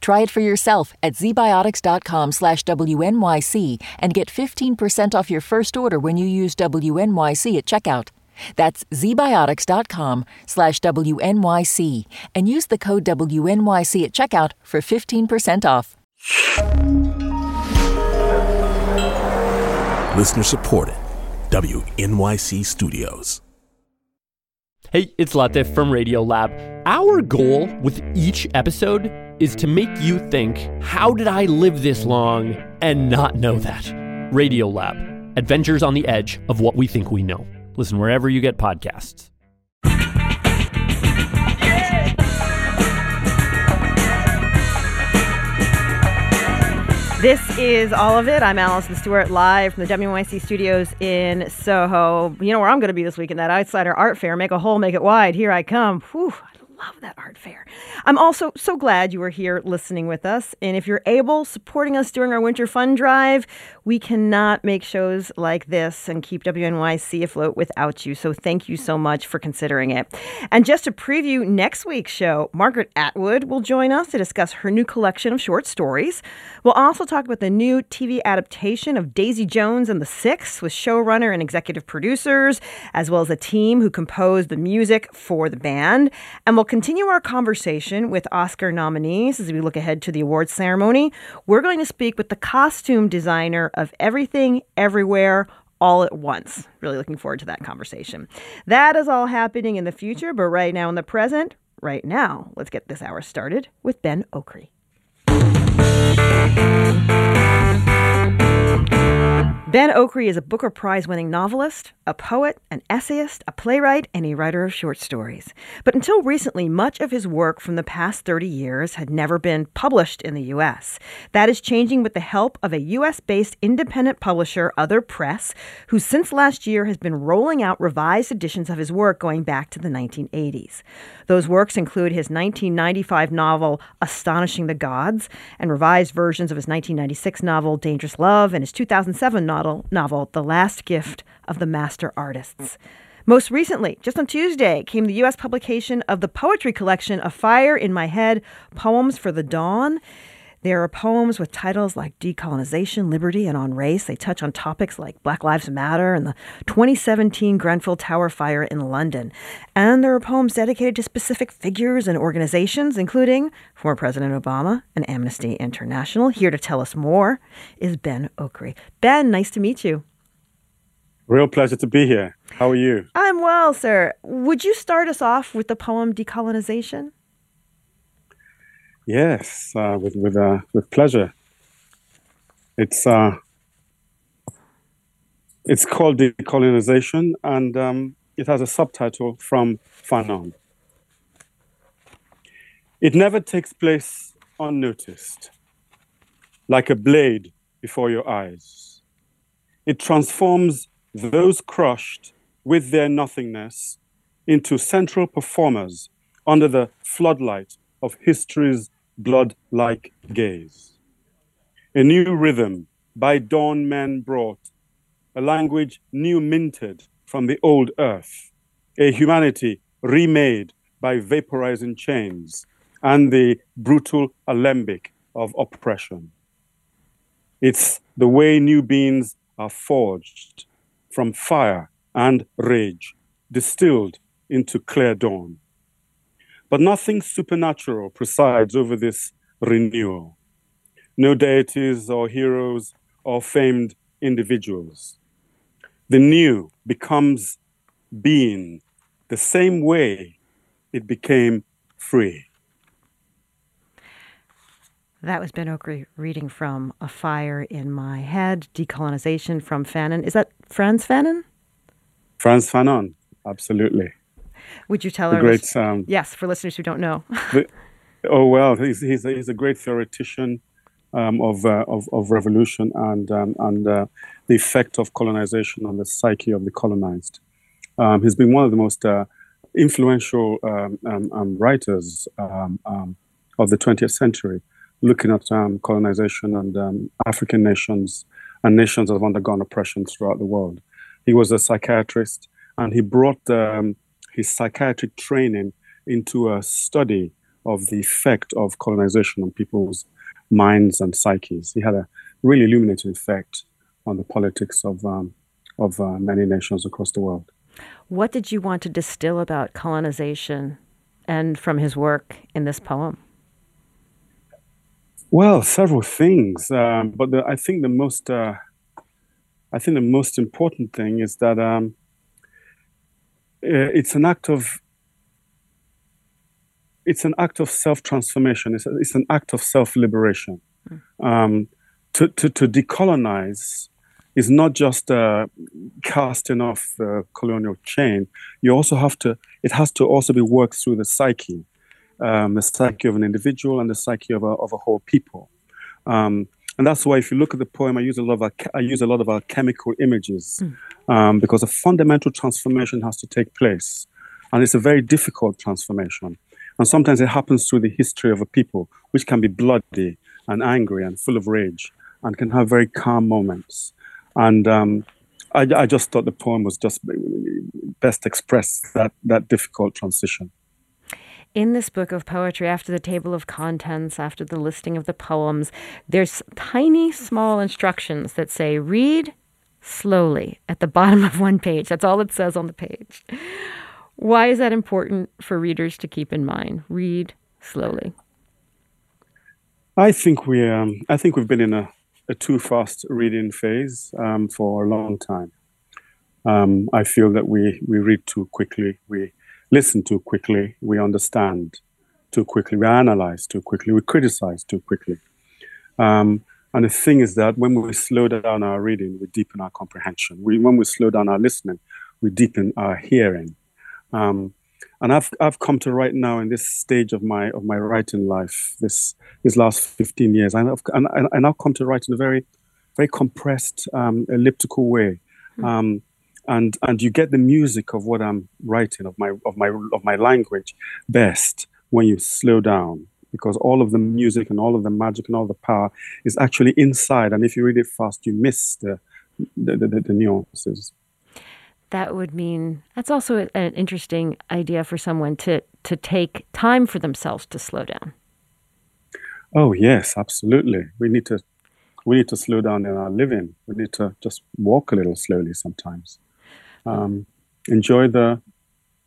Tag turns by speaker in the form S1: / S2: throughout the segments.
S1: Try it for yourself at zbiotics.com slash WNYC and get 15% off your first order when you use WNYC at checkout. That's zbiotics.com slash WNYC and use the code WNYC at checkout for 15% off.
S2: Listener supported. WNYC Studios.
S3: Hey, it's Latif from Radiolab. Our goal with each episode is to make you think, how did I live this long and not know that? Radiolab, adventures on the edge of what we think we know. Listen wherever you get podcasts.
S4: This is all of it. I'm Allison Stewart, live from the WNYC studios in Soho. You know where I'm going to be this week in that Outsider Art Fair. Make a hole, make it wide. Here I come. Whew, love that art fair. I'm also so glad you are here listening with us. And if you're able, supporting us during our winter fun drive, we cannot make shows like this and keep WNYC afloat without you. So thank you so much for considering it. And just to preview next week's show, Margaret Atwood will join us to discuss her new collection of short stories. We'll also talk about the new TV adaptation of Daisy Jones and the Six with showrunner and executive producers, as well as a team who composed the music for the band. And we'll continue our conversation with Oscar nominees as we look ahead to the awards ceremony. We're going to speak with the costume designer of Everything, Everywhere, all at once. Really looking forward to that conversation. That is all happening in the future, but right now in the present, right now, let's get this hour started with Ben Okri. Ben Okri is a Booker Prize winning novelist, a poet, an essayist, a playwright, and a writer of short stories. But until recently, much of his work from the past 30 years had never been published in the U.S. That is changing with the help of a U.S. based independent publisher, Other Press, who since last year has been rolling out revised editions of his work going back to the 1980s. Those works include his 1995 novel, Astonishing the Gods, and revised versions of his 1996 novel, Dangerous Love, and his 2007 novel novel, novel The Last Gift of the Master Artists. Most recently, just on Tuesday, came the U.S. publication of the poetry collection A Fire in My Head Poems for the Dawn. There are poems with titles like Decolonization, Liberty, and On Race. They touch on topics like Black Lives Matter and the 2017 Grenfell Tower fire in London. And there are poems dedicated to specific figures and organizations, including former President Obama and Amnesty International. Here to tell us more is Ben Okri. Ben, nice to meet you.
S5: Real pleasure to be here. How are you?
S4: I'm well, sir. Would you start us off with the poem Decolonization?
S5: Yes, uh, with with uh, with pleasure. It's uh, it's called decolonization, and um, it has a subtitle from Fanon. It never takes place unnoticed, like a blade before your eyes. It transforms those crushed with their nothingness into central performers under the floodlight of history's blood like gaze. A new rhythm by dawn men brought, a language new minted from the old earth, a humanity remade by vaporizing chains and the brutal alembic of oppression. It's the way new beings are forged from fire and rage, distilled into clear dawn. But nothing supernatural presides over this renewal. No deities or heroes or famed individuals. The new becomes being the same way it became free.
S4: That was Ben Okri reading from A Fire in My Head, Decolonization from Fanon. Is that Frantz Fanon?
S5: Frantz Fanon, absolutely.
S4: Would you tell
S5: the
S4: our
S5: great um,
S4: yes for listeners who don't know?
S5: the, oh well, he's he's a, he's a great theoretician um, of, uh, of of revolution and um, and uh, the effect of colonization on the psyche of the colonized. Um, he's been one of the most uh, influential um, um, writers um, of the 20th century, looking at colonization and African nations and nations that have undergone oppression throughout the world. He was a psychiatrist, and he brought his psychiatric training into a study of the effect of colonization on people's minds and psyches. He had a really illuminating effect on the politics of um, of uh, many nations across the world.
S4: What did you want to distill about colonization and from his work in this poem?
S5: Well, several things, um, but the, I think the most uh, I think the most important thing is that um, it's an act of it's an act of self transformation. It's, it's an act of self liberation. Mm. Um, to, to, to decolonize is not just uh, casting off the colonial chain. You also have to, it has to also be worked through the psyche, um, the psyche of an individual and the psyche of a, of a whole people. Um, and that's why if you look at the poem, I use a lot of, I use a lot of alchemical images mm. um, because a fundamental transformation has to take place. And it's a very difficult transformation. And sometimes it happens through the history of a people, which can be bloody and angry and full of rage and can have very calm moments. And um, I, I, just thought the poem was just best expressed that, that difficult transition.
S4: In this book of poetry, after the table of contents, after the listing of the poems, there's tiny, small instructions that say, read slowly at the bottom of one page. That's all it says on the page. Why is that important for readers to keep in mind? Read slowly.
S5: I think we, um, I think we've been in a, a too fast reading phase um, for a long time. Um, I feel that we we read too quickly, we listen too quickly, we understand too quickly, we analyze too quickly, we criticize too quickly. Um, and the thing is that when we slow down our reading, we deepen our comprehension. We, when we slow down our listening, we deepen our hearing. Um, and I've I've come to right now in this stage of my of my writing life, this these last fifteen years, and I've and I now come to write in a very very compressed, um, elliptical way, mm. And and you get the music of what I'm writing of my of my of my language best when you slow down because all of the music and all of the magic and all the power is actually inside, and if you read it fast, you miss the the, the, the nuances
S4: that would mean that's also an interesting idea for someone to to take time for themselves to slow down.
S5: Oh yes, absolutely. We need to we need to slow down in our living. We need to just walk a little slowly sometimes. Um, enjoy the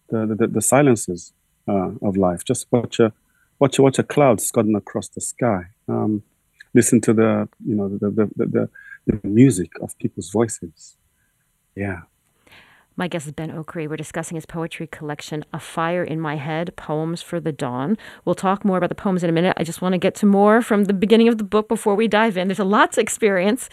S5: the, the, the silences uh, of life. Just watch a watch a, watch a cloud scudding across the sky. Um, listen to the you know the the, the the, the music of people's voices. Yeah,
S4: my guest is Ben Okri. We're discussing his poetry collection, A Fire in My Head Poems for the Dawn. We'll talk more about the poems in a minute. I just want to get to more from the beginning of the book before we dive in. There's a lot to experience.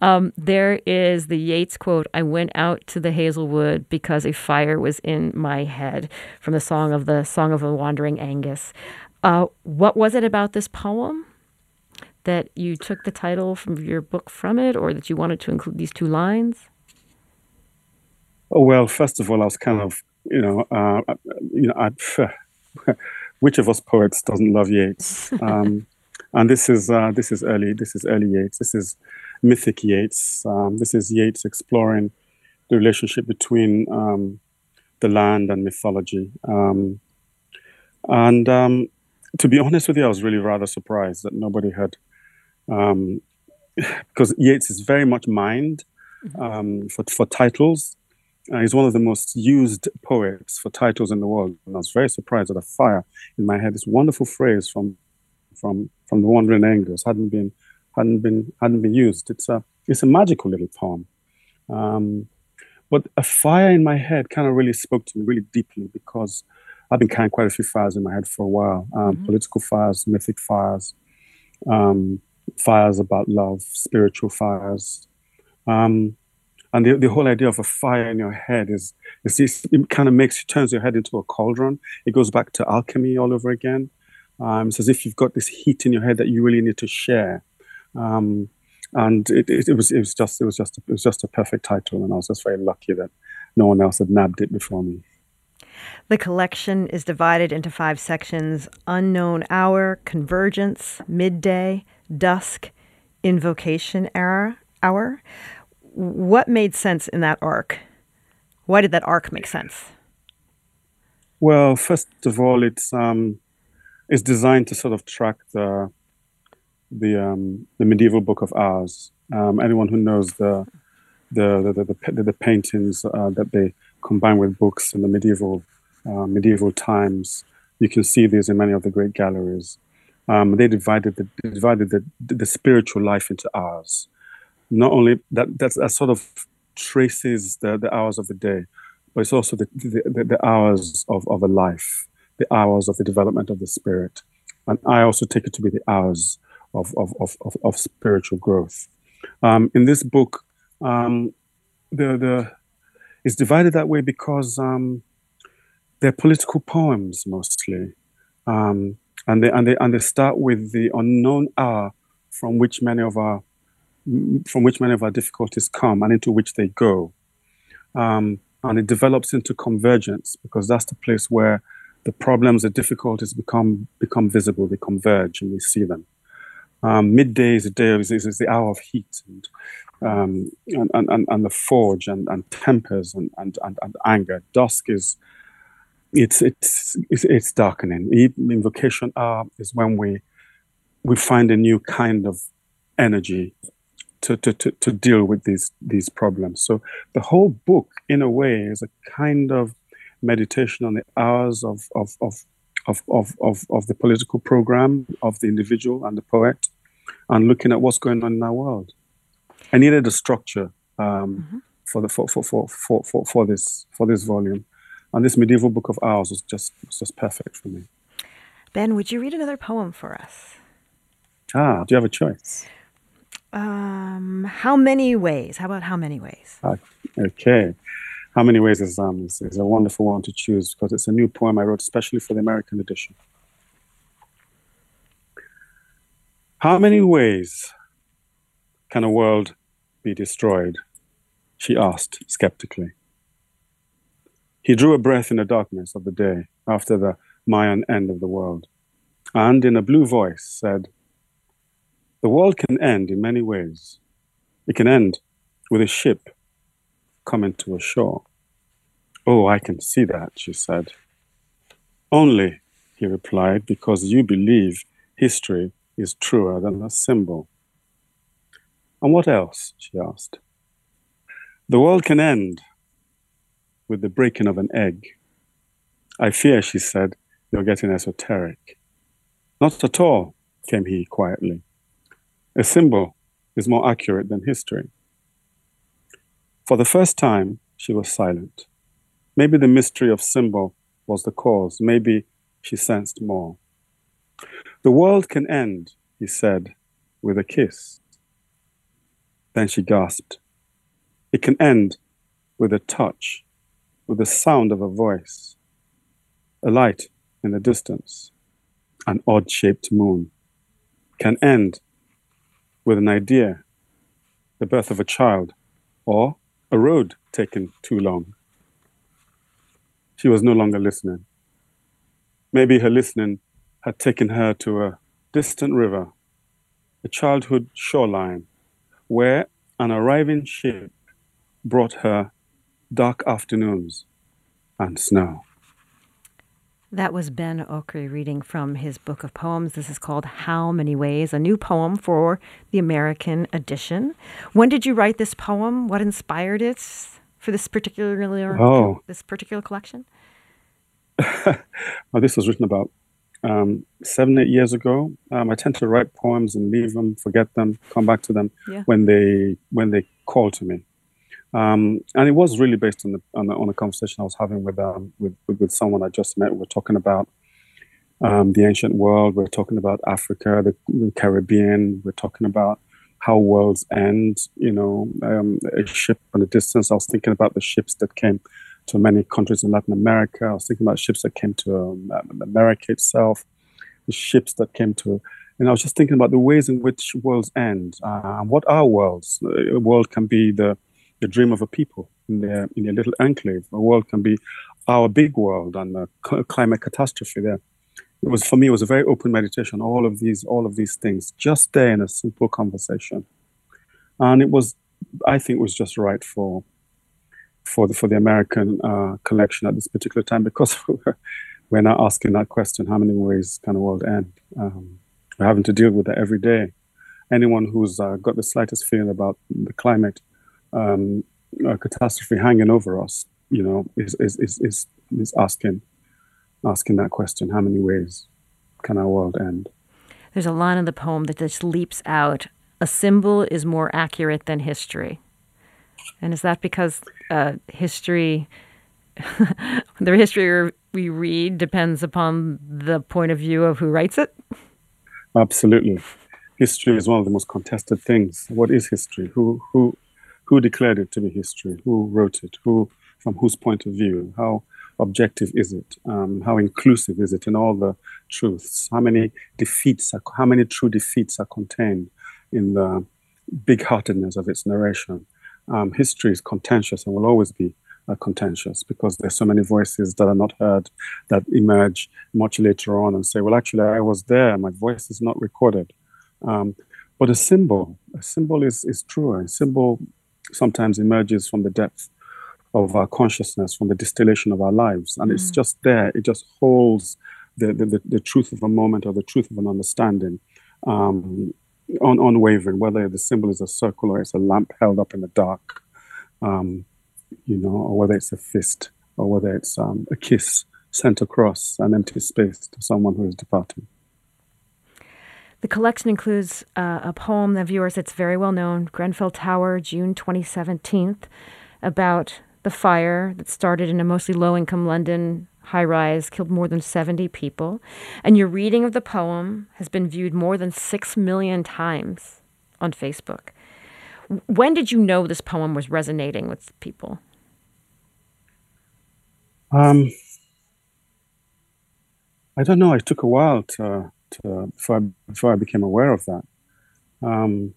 S4: Um, there is the Yeats quote I went out to the Hazelwood because a fire was in my head from the song of the Song of the Wandering Aengus. Uh, what was it about this poem? That you took the title from your book from it, or that you wanted to include these two lines?
S5: Oh well, first of all, I was kind of, you know, uh, you know, I, which of us poets doesn't love Yeats? Um, and this is uh, this is early. This is early Yeats. This is mythic Yeats. Um, this is Yeats exploring the relationship between um, the land and mythology. Um, and um, to be honest with you, I was really rather surprised that nobody had, um, because Yeats is very much mined mm-hmm. for for titles. Uh, he's one of the most used poets for titles in the world. And I was very surprised at a fire in my head. This wonderful phrase from from from the Wandering Aengus hadn't been hadn't been hadn't been used. It's a it's a magical little poem. Um, but a fire in my head kind of really spoke to me really deeply because I've been carrying quite a few fires in my head for a while. Um, mm-hmm. Political fires, mythic fires, um, fires about love, spiritual fires. Um, and the, the whole idea of a fire in your head is, is this, it kind of makes, turns your head into a cauldron. It goes back to alchemy all over again. Um, it's as if you've got this heat in your head that you really need to share. Um, and it, it, it, was it was just it was just it was just a perfect title, and I was just very lucky that no one else had nabbed it before me.
S4: The collection is divided into five sections: unknown hour, convergence, midday, dusk, invocation era, hour. What made sense in that arc? Why did that arc make sense?
S5: Well, first of all, it's um, it's designed to sort of track the the um, the medieval book of hours. Um, anyone who knows the the the, the, the, the paintings uh, that they combine with books in the medieval uh, medieval times, you can see these in many of the great galleries. Um, they divided the divided the, the spiritual life into hours. Not only that that, that sort of traces the, the hours of the day, but it's also the, the, the hours of, of a life, the hours of the development of the spirit. And I also take it to be the hours of, of, of, of, of spiritual growth. Um, in this book, um, the, the, it's divided that way because um, they're political poems mostly. Um, and, they, and, they, and they start with the unknown hour from which many of our from which many of our difficulties come and into which they go. Um, and it develops into convergence because that's the place where the problems, the difficulties become become visible, they converge, and we see them. Um, midday is the day is, is, the hour of heat and um, and, and, and, the forge and, and tempers and, and, and, and anger. Dusk is it's it's it's, it's darkening. Invocation hour is when we we find a new kind of energy to, to, to, to deal with these these problems. So the whole book, in a way, is a kind of meditation on the hours of of of of, of, of, of the political program of the individual and the poet, and looking at what's going on in our world. I needed a structure um, mm-hmm. for the for, for, for, for, for, for this for this volume, and this medieval book of hours was just was just perfect for me.
S4: Ben, would you read another poem for us?
S5: Ah, do you have a choice?
S4: Um, how many ways? How about how many ways?
S5: Uh, okay. How many ways is, um, is, is a wonderful one to choose because it's a new poem I wrote especially for the American edition. How many ways can a world be destroyed? She asked skeptically. He drew a breath in the darkness of the day after the Mayan end of the world, and in a blue voice said, the world can end in many ways. It can end with a ship coming to a shore. Oh, I can see that, she said. Only, he replied, because you believe history is truer than a symbol. And what else? she asked. The world can end with the breaking of an egg. I fear, she said, you're getting esoteric. Not at all, came he quietly. A symbol is more accurate than history. For the first time, she was silent. Maybe the mystery of symbol was the cause. Maybe she sensed more. The world can end, he said, with a kiss. Then she gasped. It can end with a touch, with the sound of a voice, a light in the distance, an odd shaped moon. Can end with an idea, the birth of a child, or a road taken too long. She was no longer listening. Maybe her listening had taken her to a distant river, a childhood shoreline, where an arriving ship brought her dark afternoons and snow.
S4: That was Ben Okri reading from his book of poems. This is called How Many Ways, a new poem for the American edition. When did you write this poem? What inspired it for this particular oh. this particular collection?
S5: well, this was written about um, seven, eight years ago. Um, I tend to write poems and leave them, forget them, come back to them yeah. when they when they call to me. Um, and it was really based on, the, on, the, on a conversation I was having with, um, with, with, someone I just met. We are talking about um, the ancient world. We are talking about Africa, the, the, Caribbean. We're talking about how worlds end. You know, um, a ship on a distance. I was thinking about the ships that came to many countries in Latin America. I was thinking about ships that came to um, America itself, the ships that came to And I was just thinking about the ways in which worlds end. Uh, what are worlds? A world can be the, the dream of a people in their in a little enclave. A world can be our big world and the climate catastrophe there. It was for me. It was a very open meditation. All of these, all of these things, just there in a simple conversation, and it was, I think, it was just right for for the for the American uh, collection at this particular time because we're not asking that question: how many ways can a world end? Um, we're having to deal with that every day. Anyone who's uh, got the slightest feeling about the climate um, uh, catastrophe hanging over us, you know, is is, is is is asking asking that question: how many ways can our world end?
S4: There's a line in the poem that just leaps out: "A symbol is more accurate than history." And is that because uh, history, the history we read, depends upon the point of view of who writes it?
S5: Absolutely. History is one of the most contested things. What is history? Who, who, who declared it to be history? Who wrote it? Who, from whose point of view? How objective is it? Um, how inclusive is it in all the truths? How many defeats? Are, how many true defeats are contained in the big-heartedness of its narration? um, history is contentious and will always be uh, contentious because there's so many voices that are not heard that emerge much later on and say, well, actually, I was there. My voice is not recorded. Um, but a symbol, a symbol is, is true. A symbol sometimes emerges from the depth of our consciousness, from the distillation of our lives. And mm. it's just there. It just holds the, the, the, truth of a moment or the truth of an understanding. Um, un- unwavering, whether the symbol is a circle or it's a lamp held up in the dark, um, you know, or whether it's a fist or whether it's um, a kiss sent across an empty space to someone who is departing.
S4: The collection includes uh, a poem of yours that's very well known, Grenfell Tower, June 2017, about the fire that started in a mostly low income London high rise killed more than 70 people, and your reading of the poem has been viewed more than 6 million times on Facebook. When did you know this poem was resonating with people?
S5: Um, I don't know. It took a while to, to before, I, before I became aware of that. Um,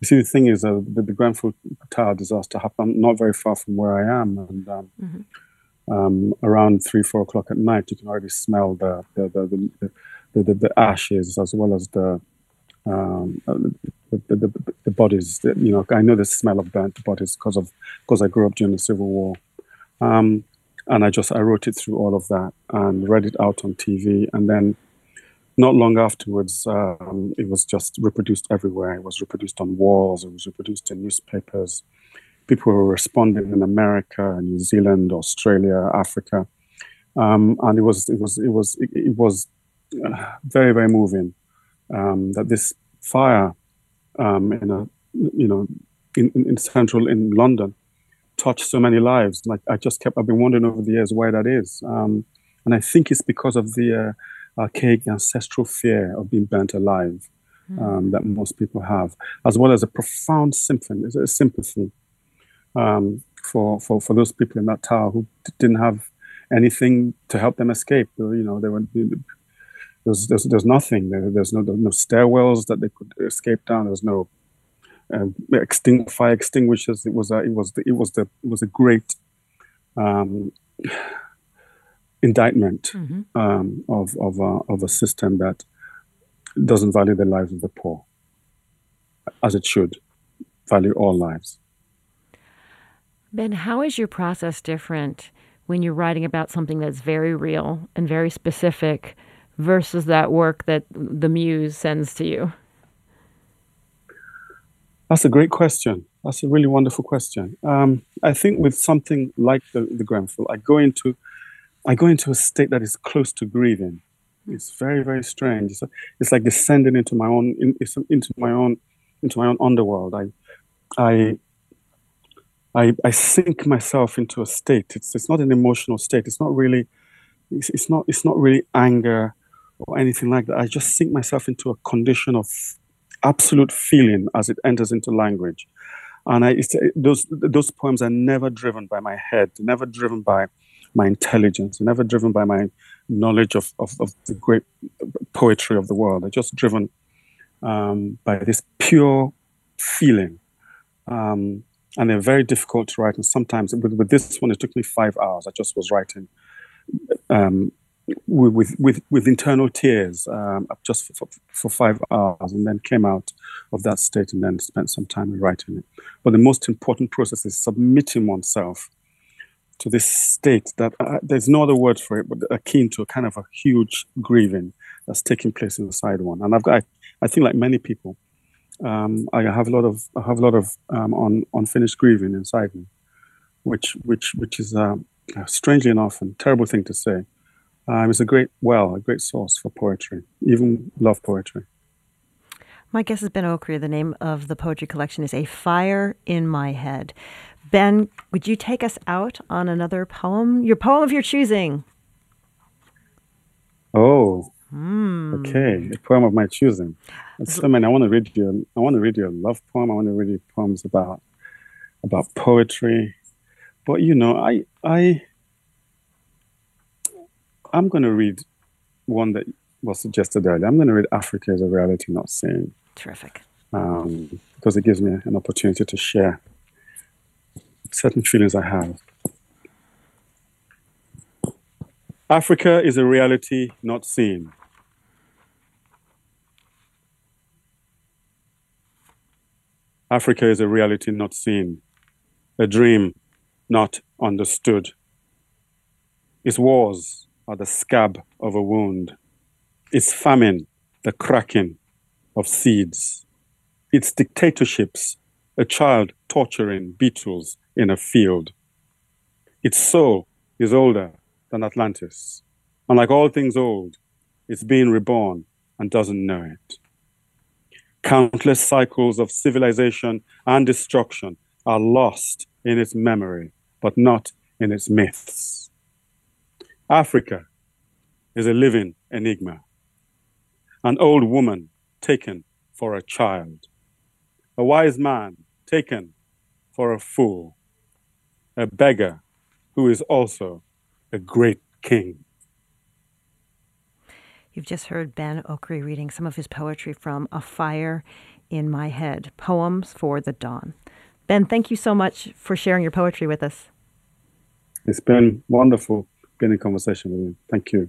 S5: you see, the thing is, uh, the, the Grenfell Tower disaster happened not very far from where I am, and um, mm-hmm um, around three, four o'clock at night, you can already smell the the the, the, the, the, ashes as well as the um, uh, the, the, the, bodies. You know, I know the smell of burnt bodies because of because I grew up during the Civil War, um, and I just I wrote it through all of that and read it out on TV, and then not long afterwards, um, it was just reproduced everywhere. It was reproduced on walls. It was reproduced in newspapers people were responding in America, New Zealand, Australia, Africa, um, and it was it was it was it, was uh, very very moving um, that this fire um, in a you know in, in, central in London touched so many lives. Like I just kept I've been wondering over the years why that is, um, and I think it's because of the uh, archaic ancestral fear of being burnt alive. Hmm. Um, that most people have, as well as a profound sympathy, sympathy um, for, for, for those people in that tower who didn't have anything to help them escape. You know, they were there's there's, there's nothing. There, there's no no stairwells that they could escape down. There's no um, extinct fire extinguishers. It was a, it was the, it was the it was a great um, indictment mm-hmm. um, of of a, of a system that doesn't value the lives of the poor as it should value all lives.
S4: Ben, how is your process different when you're writing about something that's very real and very specific versus that work that the muse sends to you?
S5: That's a great question. That's a really wonderful question. Um, I think with something like the, the Grenfell, I go into I go into a state that is close to grieving. Hmm. It's very very strange. It's, it's like descending into my own in, into my own into my own underworld. I I I, I sink myself into a state. It's it's not an emotional state. It's not really it's, it's not it's not really anger or anything like that. I just sink myself into a condition of absolute feeling as it enters into language. And I, those those poems are never driven by my head, never driven by my intelligence, never driven by my knowledge of, of, of the great poetry of the world. They're just driven um, by this pure feeling. Um, and they're very difficult to write. And sometimes, with, with, this one, it took me five hours. I just was writing um, with, with, with internal tears um, just for, for five hours, and then came out of that state and then spent some time writing it. But the most important process is submitting oneself to this state that uh, there's no other word for it, but akin to a kind of a huge grieving that's taking place inside one. And I've got, I, I think, like many people, um, I have a lot of, I have a lot of um, un, unfinished grieving inside me, which, which, which is uh, strangely enough a terrible thing to say. Um, it's a great well, a great source for poetry, even love poetry.
S4: My guess is Ben Okri. The name of the poetry collection is A Fire in My Head. Ben, would you take us out on another poem? Your poem of your choosing.
S5: Oh, mm. okay. A poem of my choosing. So many. I want to read you. I want to read you a love poem. I want to read you poems about about poetry. But you know, I I I'm going to read one that was suggested earlier. I'm going to read Africa as a reality not seen.
S4: Terrific.
S5: Um, because it gives me an opportunity to share certain feelings I have. Africa is a reality not seen. Africa is a reality not seen, a dream not understood. Its wars are the scab of a wound, its famine, the cracking of seeds, its dictatorships, a child torturing beetles in a field. Its soul is older than Atlantis, and like all things old, it's being reborn and doesn't know it. Countless cycles of civilization and destruction are lost in its memory, but not in its myths. Africa is a living enigma. An old woman taken for a child, a wise man taken for a fool, a beggar who is also a great king.
S4: You've just heard Ben Okri reading some of his poetry from A Fire in My Head Poems for the Dawn. Ben, thank you so much for sharing your poetry with us.
S5: It's been wonderful being in conversation with you. Thank you.